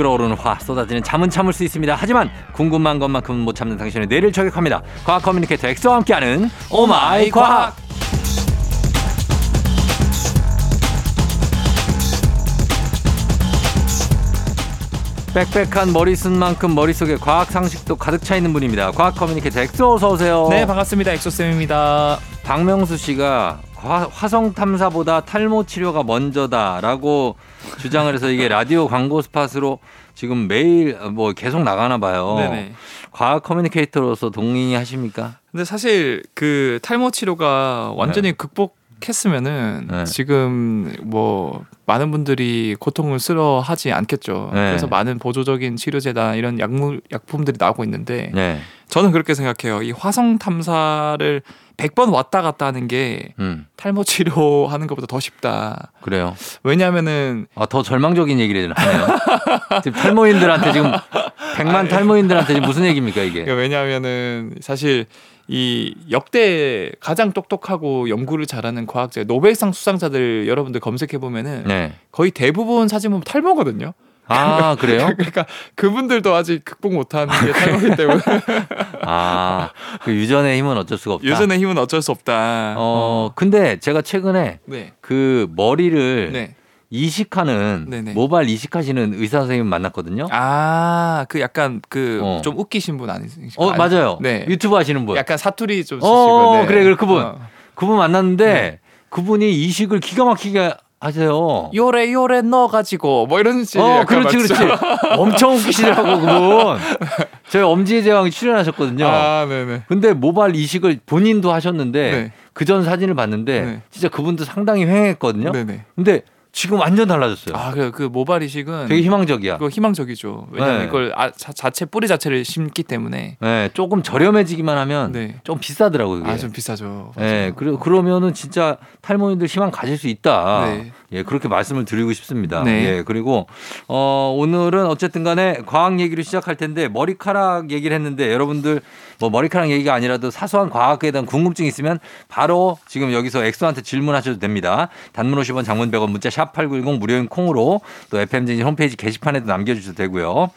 끓어오르는 화 쏟아지는 잠은 참을 수 있습니다. 하지만 궁금한 것만큼은 못 참는 당신의 뇌를 저격합니다. 과학 communicator 엑소와 함께하는 오마이 과학. 빽빽한 머리숱 만큼 머릿속에 과학 상식도 가득 차 있는 분입니다. 과학 communicator 엑소 어서 오세요. 네 반갑습니다 엑소쌤입니다 박명수 씨가 화, 화성 탐사보다 탈모 치료가 먼저다라고 주장을 해서 이게 라디오 광고 스팟으로 지금 매일 뭐 계속 나가나 봐요. 네네 과학 커뮤니케이터로서 동의하십니까? 근데 사실 그 탈모 치료가 완전히 극복 했으면은 네. 지금 뭐 많은 분들이 고통을 쓸어하지 않겠죠 네. 그래서 많은 보조적인 치료제다 이런 약물 약품들이 나오고 있는데 네. 저는 그렇게 생각해요 이 화성 탐사를 100번 왔다 갔다 하는 게 음. 탈모 치료하는 것보다 더 쉽다 그래요. 왜냐면은 아, 더 절망적인 얘기를 하네요. 지금 탈모인들한테 지금 100만 탈모인들한테 지금 무슨 얘기입니까, 이게? 그러니까 왜냐하면은 사실 이 역대 가장 똑똑하고 연구를 잘하는 과학자 노벨상 수상자들 여러분들 검색해 보면은 네. 거의 대부분 사진 보면 탈모거든요. 아, 그래요? 그러니까 그분들도 아직 극복 못하는 게 탈모이기 때문에 아, 그 유전의 힘은 어쩔 수가 없다. 유전의 힘은 어쩔 수 없다. 어, 근데 제가 최근에 네, 그 머리를 네. 이식하는 네네. 모발 이식하시는 의사 선생님 만났거든요. 아, 그 약간 그 어. 좀 웃기신 분 아니신가요? 어 맞아요. 네. 유튜브 하시는 분. 약간 사투리 좀 어, 쓰시고. 네. 그래, 그래, 그분. 어. 그분 만났는데 네. 그분이 이식을 기가 막히게 하세요. 요래 요래 넣어가지고 뭐 이런 식의 어, 그렇지, 맞죠? 그렇지. 엄청 웃기시더라고 그분. 저희 엄지의 제왕에 출연하셨거든요. 아, 네네. 근데 모발 이식을 본인도 하셨는데 네. 그전 사진을 봤는데 네. 진짜 그분도 상당히 횡했거든요. 네네. 근데 지금 완전 달라졌어요. 아, 그, 그 모발 이식은 되게 희망적이야. 그거 희망적이죠. 왜냐면 네. 이걸 아, 자, 자체 뿌리 자체를 심기 때문에 네, 조금 저렴해지기만 하면 네. 좀 비싸더라고요. 그게. 아 좀 비싸죠. 네, 그러, 그러면은 진짜 탈모인들 희망 가질 수 있다. 네. 예, 그렇게 말씀을 드리고 싶습니다. 네. 예, 그리고 어, 오늘은 어쨌든 간에 과학 얘기를 시작할 텐데 머리카락 얘기를 했는데 여러분들 뭐 머리카락 얘기가 아니라도 사소한 과학에 대한 궁금증 있으면 바로 지금 여기서 엑소한테 질문하셔도 됩니다. 단문 50원 장문 100원 문자 샵8910 무료인 콩으로 또 FM진이 홈페이지 게시판에도 남겨주셔도 되고요.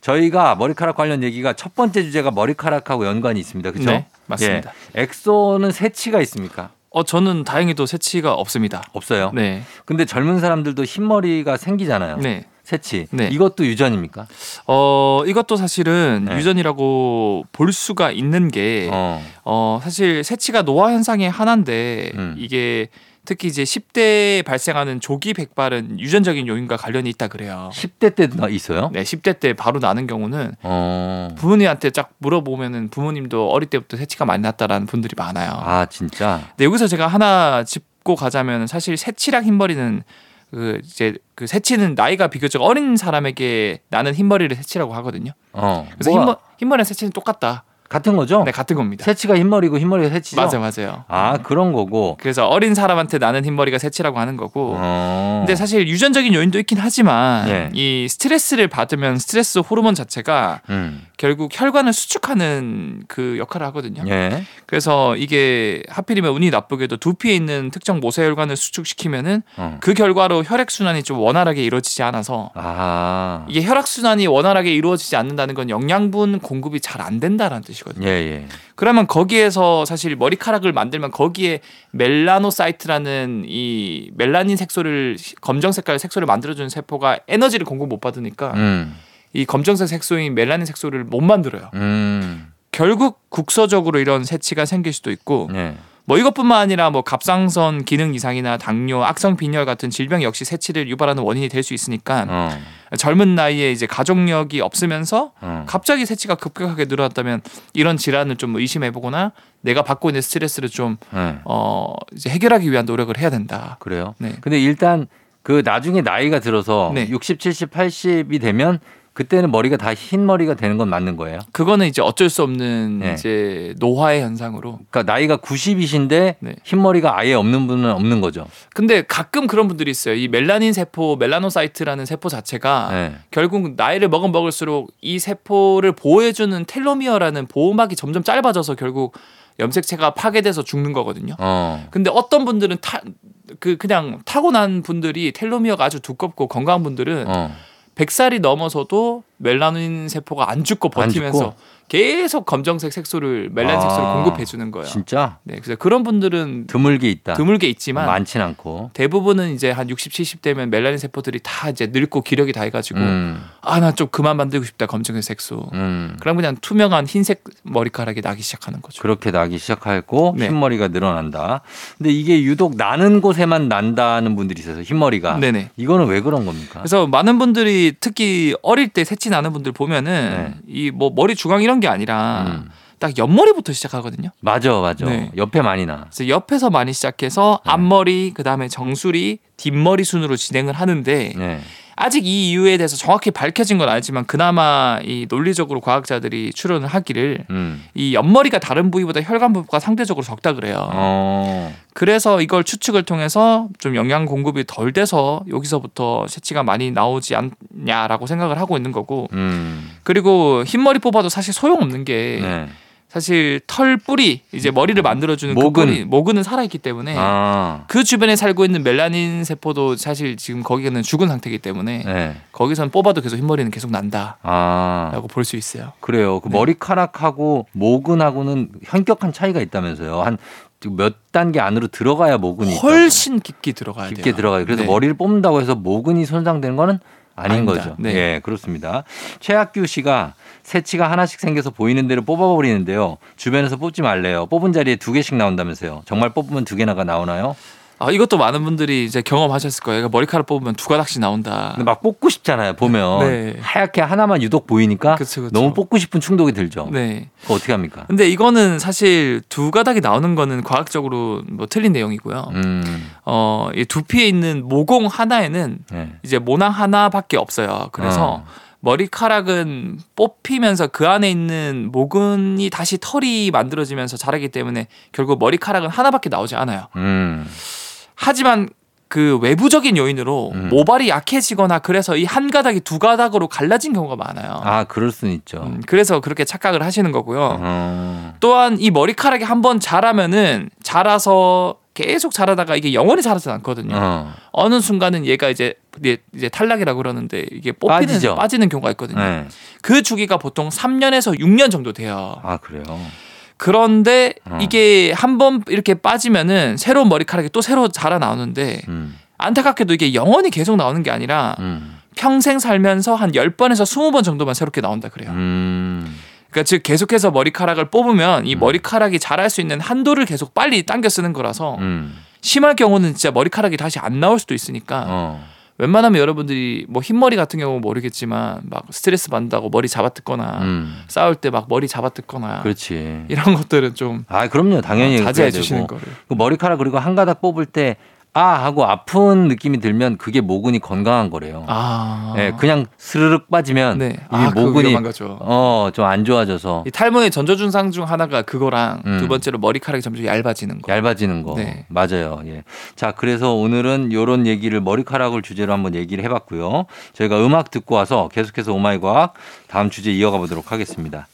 저희가 머리카락 관련 얘기가 첫 번째 주제가 머리카락하고 연관이 있습니다. 그렇죠? 네, 맞습니다. 예. 엑소는 새치가 있습니까? 어 저는 다행히도 새치가 없습니다. 없어요. 네. 근데 젊은 사람들도 흰머리가 생기잖아요. 네. 새치. 네. 이것도 유전입니까? 어 이것도 사실은 네. 유전이라고 볼 수가 있는 게 어, 어. 사실 새치가 노화 현상의 하나인데 음. 이게 특히 이제 10대에 발생하는 조기 백발은 유전적인 요인과 관련이 있다 그래요. 10대 때도 나- 있어요? 네, 10대 때 바로 나는 경우는 어. 부모님한테 쫙 물어보면은 부모님도 어릴 때부터 새치가 많이 났다라는 분들이 많아요. 아, 진짜? 근데 여기서 제가 하나 짚고 가자면 사실 새치랑 흰머리는 그 이제 그 새치는 나이가 비교적 어린 사람에게 나는 흰머리를 새치라고 하거든요. 어. 그래서 흰머, 흰머리랑 새치는 똑같다. 같은 거죠? 네, 같은 겁니다. 새치가 흰머리고 흰머리가 새치죠? 맞아요, 맞아요. 아, 그런 거고. 그래서 어린 사람한테 나는 흰머리가 새치라고 하는 거고. 어. 근데 사실 유전적인 요인도 있긴 하지만 네. 이 스트레스를 받으면 스트레스 호르몬 자체가 음. 결국 혈관을 수축하는 그 역할을 하거든요. 예. 그래서 이게 하필이면 운이 나쁘게도 두피에 있는 특정 모세혈관을 수축시키면은 어. 그 결과로 혈액 순환이 좀 원활하게 이루어지지 않아서 아. 이게 혈액 순환이 원활하게 이루어지지 않는다는 건 영양분 공급이 잘 안 된다라는 뜻이 거든요. 예, 예. 그러면 거기에서 사실 머리카락을 만들면 거기에 melanocyte라는 이 멜라닌 색소를 검정 색깔 색소를 만들어주는 세포가 에너지를 공급 못 받으니까 음. 이 검정색 색소인 멜라닌 색소를 못 만들어요. 음. 결국 국서적으로 이런 새치가 생길 수도 있고 예. 뭐 이것뿐만 아니라 뭐 갑상선 기능 이상이나 당뇨, 악성 빈혈 같은 질병 역시 새치를 유발하는 원인이 될 수 있으니까 어. 젊은 나이에 이제 가족력이 없으면서 어. 갑자기 새치가 급격하게 늘어났다면 이런 질환을 좀 의심해 보거나 내가 받고 있는 스트레스를 좀 예. 어, 이제 해결하기 위한 노력을 해야 된다. 그래요? 네. 근데 일단 그 나중에 나이가 들어서 네. 60, 70, 80이 되면 그때는 머리가 다 흰 머리가 되는 건 맞는 거예요. 그거는 이제 어쩔 수 없는 네. 이제 노화의 현상으로. 그러니까 나이가 90이신데 네. 흰 머리가 아예 없는 분은 없는 거죠. 근데 가끔 그런 분들이 있어요. 이 멜라닌 세포, melanocyte라는 세포 자체가 네. 결국 나이를 먹으면 먹을수록 이 세포를 보호해주는 텔로미어라는 보호막이 점점 짧아져서 결국 염색체가 파괴돼서 죽는 거거든요. 어. 근데 어떤 분들은 타, 그 그냥 타고난 분들이 텔로미어가 아주 두껍고 건강한 분들은 어. 100살이 넘어서도 멜라닌 세포가 안 죽고 안 버티면서 죽고? 계속 검정색 색소를 멜라닌 아, 색소를 공급해 주는 거예요. 진짜 네, 그래서 그런 분들은 드물게 있다. 드물게 있지만 많진 않고. 대부분은 이제 한 60, 70 되면 멜라닌 세포들이 다 이제 늙고 기력이 다 해 가지고 음, 아 나 좀 그만 만들고 싶다 검정색 색소. 음. 그럼 그냥 투명한 흰색 머리카락이 나기 시작하는 거죠. 그렇게 나기 시작하고 네. 흰머리가 늘어난다. 근데 이게 유독 나는 곳에만 난다는 분들이 있어서 흰머리가. 네네. 이거는 왜 그런 겁니까? 그래서 많은 분들이 특히 어릴 때 새치 나는 분들 보면은 이뭐 머리 주광 이런 게 아니라 네. 음. 딱 옆머리부터 시작하거든요. 맞아, 맞아. 네. 옆에 많이 나. 그래서 옆에서 많이 시작해서 네. 앞머리 그다음에 정수리 뒷머리 순으로 진행을 하는데 네. 아직 이 이유에 대해서 정확히 밝혀진 건 아니지만 그나마 이 논리적으로 과학자들이 추론을 하기를 음. 이 옆머리가 다른 부위보다 혈관 부가 상대적으로 적다 그래요. 어. 그래서 이걸 추측을 통해서 좀 영양 공급이 덜 돼서 여기서부터 새치가 많이 나오지 않냐라고 생각을 하고 있는 거고 음. 그리고 흰머리 뽑아도 사실 소용없는 게 네. 사실 털 뿌리 이제 머리를 만들어주는 모근. 그 뿌리 모근은 살아있기 때문에 아. 그 주변에 살고 있는 멜라닌 세포도 사실 지금 거기는 죽은 상태이기 때문에 네. 거기선 뽑아도 계속 흰머리는 계속 난다라고 아. 볼수 있어요. 그래요. 그 네. 머리카락하고 모근하고는 현격한 차이가 있다면서요. 한 몇 단계 안으로 들어가야 모근이 있다고. 훨씬 깊게 들어가야 돼요. 깊게 들어가요. 그래서 네. 머리를 뽑는다고 해서 모근이 손상되는 거는 아닌 아닙니다. 거죠. 네. 예, 그렇습니다. 최학규 씨가 새치가 하나씩 생겨서 보이는 대로 뽑아버리는데요. 주변에서 뽑지 말래요. 뽑은 자리에 두 개씩 나온다면서요. 정말 뽑으면 두 개나가 나오나요? 아, 이것도 많은 분들이 이제 경험하셨을 거예요. 그러니까 머리카락 뽑으면 두 가닥씩 나온다. 근데 막 뽑고 싶잖아요. 보면 네. 하얗게 하나만 유독 보이니까 그쵸, 그쵸. 너무 뽑고 싶은 충동이 들죠. 네. 어떻게 합니까? 근데 이거는 사실 두 가닥이 나오는 거는 과학적으로 뭐 틀린 내용이고요. 음, 어, 이 두피에 있는 모공 하나에는 네. 이제 모낭 하나밖에 없어요. 그래서 어. 머리카락은 뽑히면서 그 안에 있는 모근이 다시 털이 만들어지면서 자라기 때문에 결국 머리카락은 하나밖에 나오지 않아요. 음, 하지만 그 외부적인 요인으로 음. 모발이 약해지거나 그래서 이 한 가닥이 두 가닥으로 갈라진 경우가 많아요. 아, 그럴 수는 있죠. 음, 그래서 그렇게 착각을 하시는 거고요. 어. 또한 이 머리카락이 한번 자라면은 자라서 계속 자라다가 이게 영원히 자라지 않거든요. 어. 어느 순간은 얘가 이제 이제 이제 탈락이라고 그러는데 이게 뽑히는 빠지죠. 빠지는 경우가 있거든요. 네. 그 주기가 보통 3년에서 6년 정도 돼요. 아, 그래요. 그런데 어. 이게 한 번 이렇게 빠지면은 새로운 머리카락이 또 새로 자라 나오는데 음, 안타깝게도 이게 영원히 계속 나오는 게 아니라 음, 평생 살면서 한 10번에서 20번 정도만 새롭게 나온다 그래요. 음. 그러니까 즉 계속해서 머리카락을 뽑으면 이 음. 머리카락이 자랄 수 있는 한도를 계속 빨리 당겨 쓰는 거라서 음. 심할 경우는 진짜 머리카락이 다시 안 나올 수도 있으니까 어. 웬만하면 여러분들이 뭐 흰머리 같은 경우 모르겠지만 막 스트레스 받는다고 머리 잡아뜯거나 음. 싸울 때 막 머리 잡아뜯거나 그렇지. 이런 것들은 좀 아, 그럼요. 당연히 어, 자제해 주시는. 거를. 그 머리카락 그리고 한 가닥 뽑을 때 아 하고 아픈 느낌이 들면 그게 모근이 건강한 거래요. 아. 예, 그냥 스르륵 빠지면 네. 이 아, 그 모근이 위험한 거죠. 어, 좀 안 좋아져서 이 탈모의 전조 증상 중 하나가 그거랑 음. 두 번째로 머리카락이 점점 얇아지는 거. 얇아지는 거. 네. 맞아요. 예. 자, 그래서 오늘은 요런 얘기를 머리카락을 주제로 한번 얘기를 해 봤고요. 저희가 음악 듣고 와서 계속해서 오마이 과학 다음 주제 이어가 보도록 하겠습니다.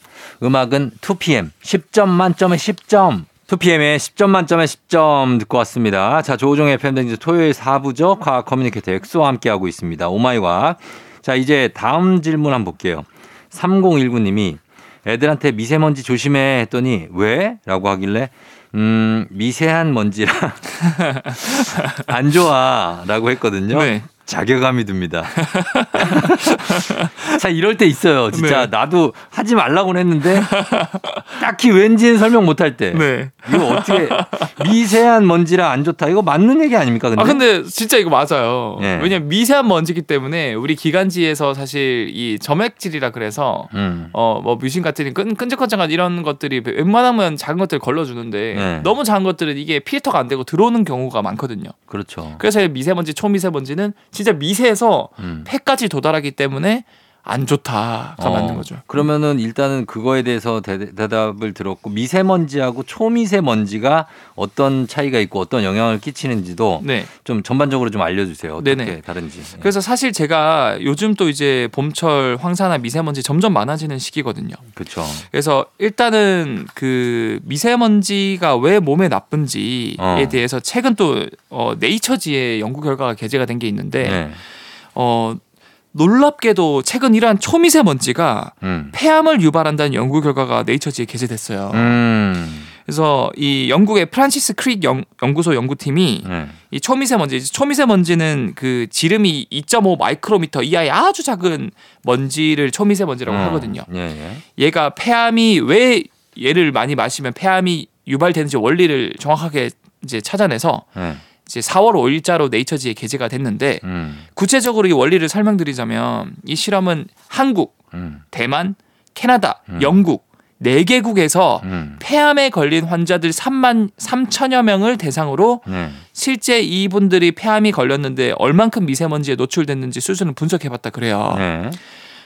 음악은 2PM 10점 만점에 10점. 2PM의 10점 만점에 10점 듣고 왔습니다. 자, 조우종의 FM 대행진 토요일 4부죠. 과학 커뮤니케이터 엑소와 함께하고 있습니다. 오마이 과학. 자, 이제 다음 질문 한번 볼게요. 3019님이 애들한테 미세먼지 조심해 했더니 왜? 라고 하길래 음, 미세한 먼지라 안 좋아 라고 했거든요. 네. 자괴감이 듭니다. 자, 이럴 때 있어요. 진짜 네. 나도 하지 말라고는 했는데 딱히 왠지는 설명 못할 때. 네. 이거 어떻게 미세한 먼지라 안 좋다. 이거 맞는 얘기 아닙니까? 근데? 아 근데 진짜 이거 맞아요. 예. 왜냐면 미세한 먼지기 때문에 우리 기관지에서 사실 이 점액질이라 그래서 음. 어뭐 뮤신 같은 끈, 끈적끈적한 이런 것들이 웬만하면 작은 것들 걸러주는데 네. 너무 작은 것들은 이게 필터가 안 되고 들어오는 경우가 많거든요. 그렇죠. 그래서 미세먼지, 초미세먼지는 진짜 미세해서 음. 폐까지 도달하기 때문에 안 좋다가 어, 맞는 거죠. 그러면은 일단은 그거에 대해서 대, 답을 들었고 미세먼지하고 초미세먼지가 어떤 차이가 있고 어떤 영향을 끼치는지도 네. 좀 전반적으로 좀 알려주세요. 어떻게 네네. 다른지. 예. 그래서 사실 제가 요즘 또 이제 봄철 황사나 미세먼지 점점 많아지는 시기거든요. 그렇죠. 그래서 일단은 그 미세먼지가 왜 몸에 나쁜지에 어. 대해서 최근 또 어, 네이처지의 연구 결과가 게재가 된 게 있는데 네. 어 놀랍게도 최근 이러한 초미세먼지가 음. 폐암을 유발한다는 연구 결과가 네이처지에 게재됐어요. 음. 그래서 이 영국의 프란시스 크릭 연, 연구소 연구팀이 네. 이 초미세먼지, 초미세먼지는 그 지름이 2.5 마이크로미터 이하의 아주 작은 먼지를 초미세먼지라고 어. 하거든요. 예, 예. 얘가 폐암이 왜 얘를 많이 마시면 폐암이 유발되는지 원리를 정확하게 이제 찾아내서 예. 이제 4월 5일자로 네이처지에 게재가 됐는데 음. 구체적으로 이 원리를 설명드리자면 이 실험은 한국, 음. 대만, 캐나다, 음. 영국 네 개국에서 음. 폐암에 걸린 환자들 3만 3천여 명을 대상으로 네. 실제 이분들이 폐암이 걸렸는데 얼만큼 미세먼지에 노출됐는지 수준을 분석해봤다 그래요. 네.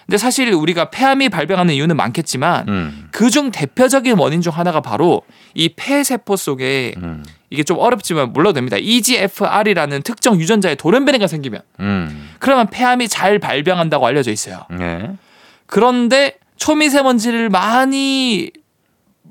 근데 사실 우리가 폐암이 발병하는 이유는 많겠지만 음. 그중 대표적인 원인 중 하나가 바로 이 폐세포 속에 음. 이게 좀 어렵지만 물러도 됩니다. EGFR이라는 특정 유전자의 돌연변이가 생기면 음. 그러면 폐암이 잘 발병한다고 알려져 있어요. 네. 그런데 초미세먼지를 많이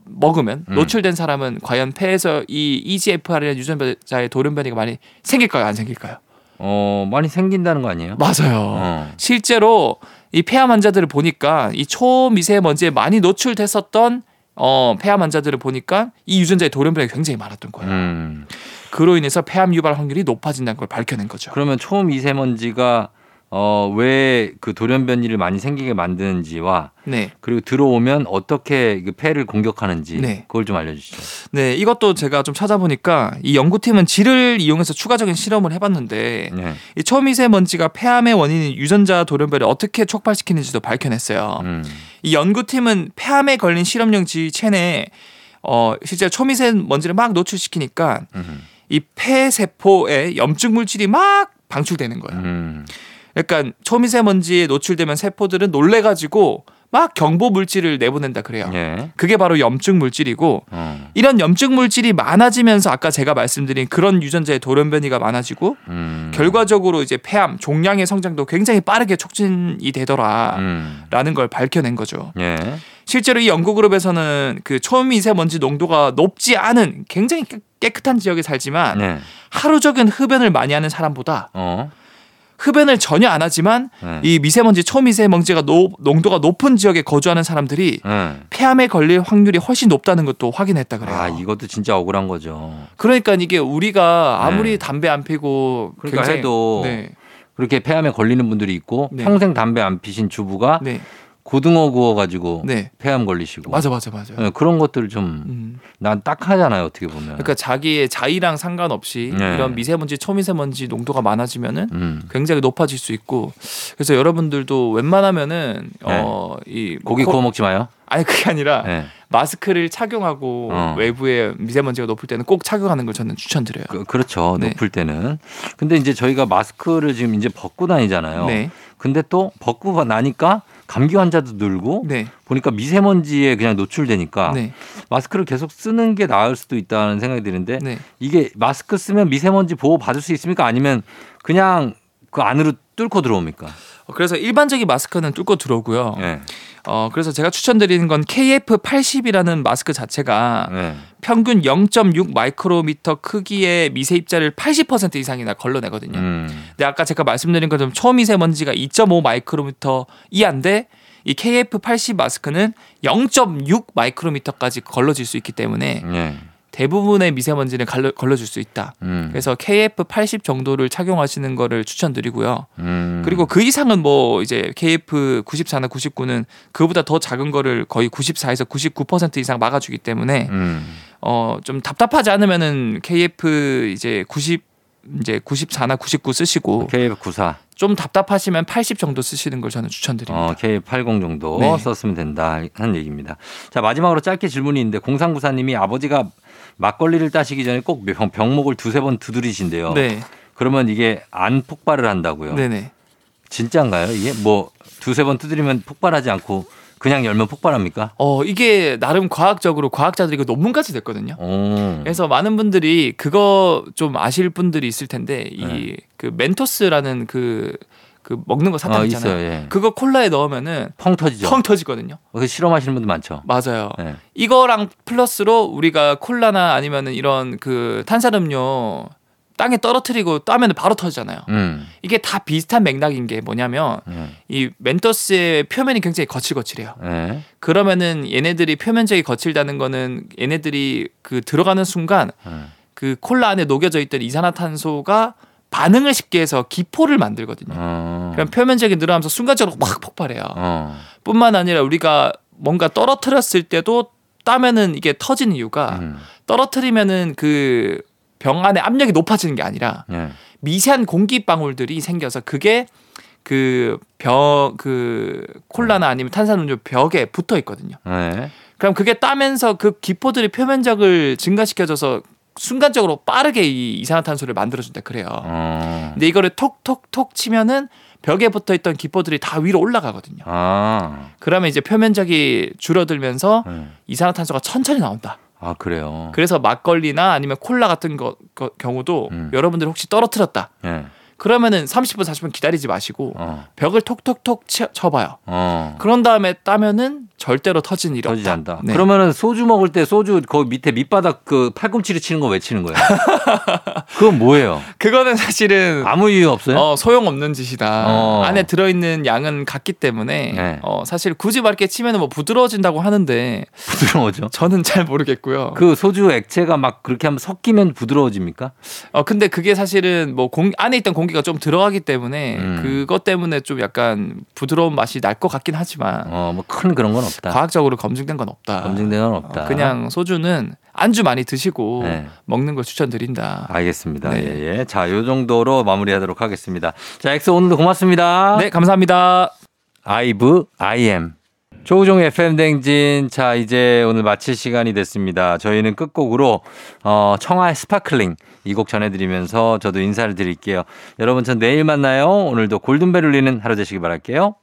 먹으면 음. 노출된 사람은 과연 폐에서 이 EGFR이라는 유전자의 돌연변이가 많이 생길까요? 안 생길까요? 어, 많이 생긴다는 거 아니에요? 맞아요. 어. 실제로 이 폐암 환자들을 보니까 이 초미세먼지에 많이 노출됐었던 어, 폐암 환자들을 보니까 이 유전자의 돌연변이 가 굉장히 많았던 거예요. 음. 그로 인해서 폐암 유발 확률이 높아진다는 걸 밝혀낸 거죠. 그러면 초미세먼지가 어, 왜 그 돌연변이를 많이 생기게 만드는지와 네. 그리고 들어오면 어떻게 그 폐를 공격하는지 네. 그걸 좀 알려주시죠. 네, 이것도 제가 좀 찾아보니까 이 연구팀은 질을 이용해서 추가적인 실험을 해봤는데 네. 이 초미세먼지가 폐암의 원인인 유전자 돌연변을 어떻게 촉발시키는지도 밝혀냈어요. 음. 이 연구팀은 폐암에 걸린 실험용 지체내에 어, 실제 초미세먼지를 막 노출시키니까 음. 이 폐세포에 염증 물질이 막 방출되는 거예요. 음. 그러니까 초미세먼지에 노출되면 세포들은 놀래가지고 막 경보 물질을 내보낸다 그래요. 예. 그게 바로 염증 물질이고 어. 이런 염증 물질이 많아지면서 아까 제가 말씀드린 그런 유전자의 돌연변이가 많아지고 음. 결과적으로 이제 폐암, 종양의 성장도 굉장히 빠르게 촉진이 되더라라는 음. 걸 밝혀낸 거죠. 예. 실제로 이 연구 그룹에서는 그 초미세먼지 농도가 높지 않은 굉장히 깨- 깨끗한 지역에 살지만 네. 하루 종일 흡연을 많이 하는 사람보다 어. 흡연을 전혀 안 하지만 네. 이 미세먼지 초미세먼지가 노- 농도가 높은 지역에 거주하는 사람들이 네. 폐암에 걸릴 확률이 훨씬 높다는 것도 확인했다 그래요. 아, 이것도 진짜 억울한 거죠. 그러니까 이게 우리가 아무리 네. 담배 안 피고 그러니까 굉장히- 해도 네, 그렇게 폐암에 걸리는 분들이 있고 네. 평생 담배 안 피신 주부가 네, 고등어 구워 가지고 네, 폐암 걸리시고 맞아, 맞아, 맞아. 예, 그런 것들 좀 음. 난 딱하잖아요 어떻게 보면. 그러니까 자기의 자의랑 상관없이 네. 이런 미세먼지, 초미세먼지 농도가 많아지면은 음. 굉장히 높아질 수 있고 그래서 여러분들도 웬만하면은 어이 네. 고기 구워 먹지 마요. 아니 그게 아니라 예. 마스크를 착용하고 어. 외부에 미세먼지가 높을 때는 꼭 착용하는 걸 저는 추천드려요. 그, 그렇죠. 네. 높을 때는. 근데 이제 저희가 마스크를 지금 이제 벗고 다니잖아요. 네, 근데 또 벗고 나니까 감기 환자도 늘고 네, 보니까 미세먼지에 그냥 노출되니까 네, 마스크를 계속 쓰는 게 나을 수도 있다는 생각이 드는데 네. 이게 마스크 쓰면 미세먼지 보호 받을 수 있습니까? 아니면 그냥 그 안으로 뚫고 들어옵니까? 어, 그래서 일반적인 마스크는 뚫고 들어오고요. 예. 어 그래서 제가 추천드리는 건 KF80이라는 마스크 자체가 예. 평균 0.6 마이크로미터 크기의 미세 입자를 80% 이상이나 걸러내거든요. 음. 근데 아까 제가 말씀드린 것처럼 초미세먼지가 2.5 마이크로미터 이하인데 이 KF80 마스크는 0.6 마이크로미터까지 걸러질 수 있기 때문에 예. 대부분의 미세먼지는 갈러, 걸러 줄 수 있다. 음. 그래서 KF80 정도를 착용하시는 거를 추천드리고요. 음. 그리고 그 이상은 뭐 이제 KF94나 99는 그보다 더 작은 거를 거의 94에서 99% 이상 막아주기 때문에 음. 어좀 답답하지 않으면은 KF 이제 90 이제 94나 99 쓰시고 KF94, 좀 답답하시면 80 정도 쓰시는 걸 저는 추천드립니다. 어, KF80 정도 네. 썼으면 된다 하는 얘기입니다. 자 마지막으로 짧게 질문이 있는데 공상구사님이 아버지가 막걸리를 따시기 전에 꼭 병, 병목을 두세 번 두드리신대요. 네, 그러면 이게 안 폭발을 한다고요. 네, 네. 진짜인가요? 이게 뭐 두세 번 두드리면 폭발하지 않고 그냥 열면 폭발합니까? 어 이게 나름 과학적으로 과학자들이 그 논문까지 됐거든요. 오. 그래서 많은 분들이 그거 좀 아실 분들이 있을 텐데 이 네. 그 멘토스라는 그, 그 먹는 거 사탕 어, 있잖아요. 있어요. 예. 그거 콜라에 넣으면은 펑 터지죠. 펑 터지거든요. 그 실험하시는 분들 많죠. 맞아요. 예. 이거랑 플러스로 우리가 콜라나 아니면은 이런 그 탄산음료 땅에 떨어뜨리고 따면 바로 터지잖아요. 음. 이게 다 비슷한 맥락인 게 뭐냐면 음. 이 멘토스의 표면이 굉장히 거칠거칠해요. 예. 그러면은 얘네들이 표면적이 거칠다는 거는 얘네들이 그 들어가는 순간 음. 그 콜라 안에 녹여져 있던 이산화탄소가 반응을 쉽게 해서 기포를 만들거든요. 어. 그럼 표면적이 늘어나면서 순간적으로 확 폭발해요. 어. 뿐만 아니라 우리가 뭔가 떨어뜨렸을 때도 따면은 이게 터지는 이유가 음. 떨어뜨리면은 그 병 안에 압력이 높아지는 게 아니라 예. 미세한 공기 방울들이 생겨서 그게 그벽그 콜라나 아니면 탄산음료 벽에 붙어 있거든요. 예. 그럼 그게 따면서 그 기포들이 표면적을 증가시켜줘서 순간적으로 빠르게 이 이산화탄소를 만들어준다 그래요. 어. 근데 이거를 톡톡톡 치면은 벽에 붙어 있던 기포들이 다 위로 올라가거든요. 아. 그러면 이제 표면적이 줄어들면서 예. 이산화탄소가 천천히 나온다. 아, 그래요. 그래서 막걸리나 아니면 콜라 같은 거, 거- 경우도 음. 여러분들 혹시 떨어뜨렸다. 예. 그러면은 30분 40분 기다리지 마시고 어. 벽을 톡톡톡 쳐, 쳐봐요. 어. 그런 다음에 따면은 절대로 터지는 일이 터지지 없다. 않다. 네. 그러면은 소주 먹을 때 소주 거기 밑에 밑바닥 그 팔꿈치를 치는 거왜 치는 거예요? 그건 뭐예요? 그거는 사실은 아무 이유 없어요? 어, 소용 없는 짓이다. 어. 안에 들어 있는 양은 같기 때문에 네. 어, 사실 굳이 말게 치면은 뭐 부드러워진다고 하는데 부드러워져. 저는 잘 모르겠고요. 그 소주 액체가 막 그렇게 하면 섞이면 부드러워집니까? 어 근데 그게 사실은 뭐 공, 안에 있던 공기가 좀 들어가기 때문에 음. 그것 때문에 좀 약간 부드러운 맛이 날 것 같긴 하지만 어, 뭐 큰 그런 건 없 다. 과학적으로 검증된 건 없다. 검증된 건 없다. 어, 그냥 소주는 안주 많이 드시고 네. 먹는 걸 추천드린다. 알겠습니다. 네. 예, 예. 자, 요 정도로 마무리하도록 하겠습니다. 자, 엑소 오늘도 고맙습니다. 네, 감사합니다. 아이브 아이엠 조우종 FM 대행진 자 이제 오늘 마칠 시간이 됐습니다. 저희는 끝곡으로 어, 청하의 Sparkling 이 곡 전해드리면서 저도 인사를 드릴게요. 여러분 전 내일 만나요. 오늘도 골든벨 울리는 하루 되시기 바랄게요.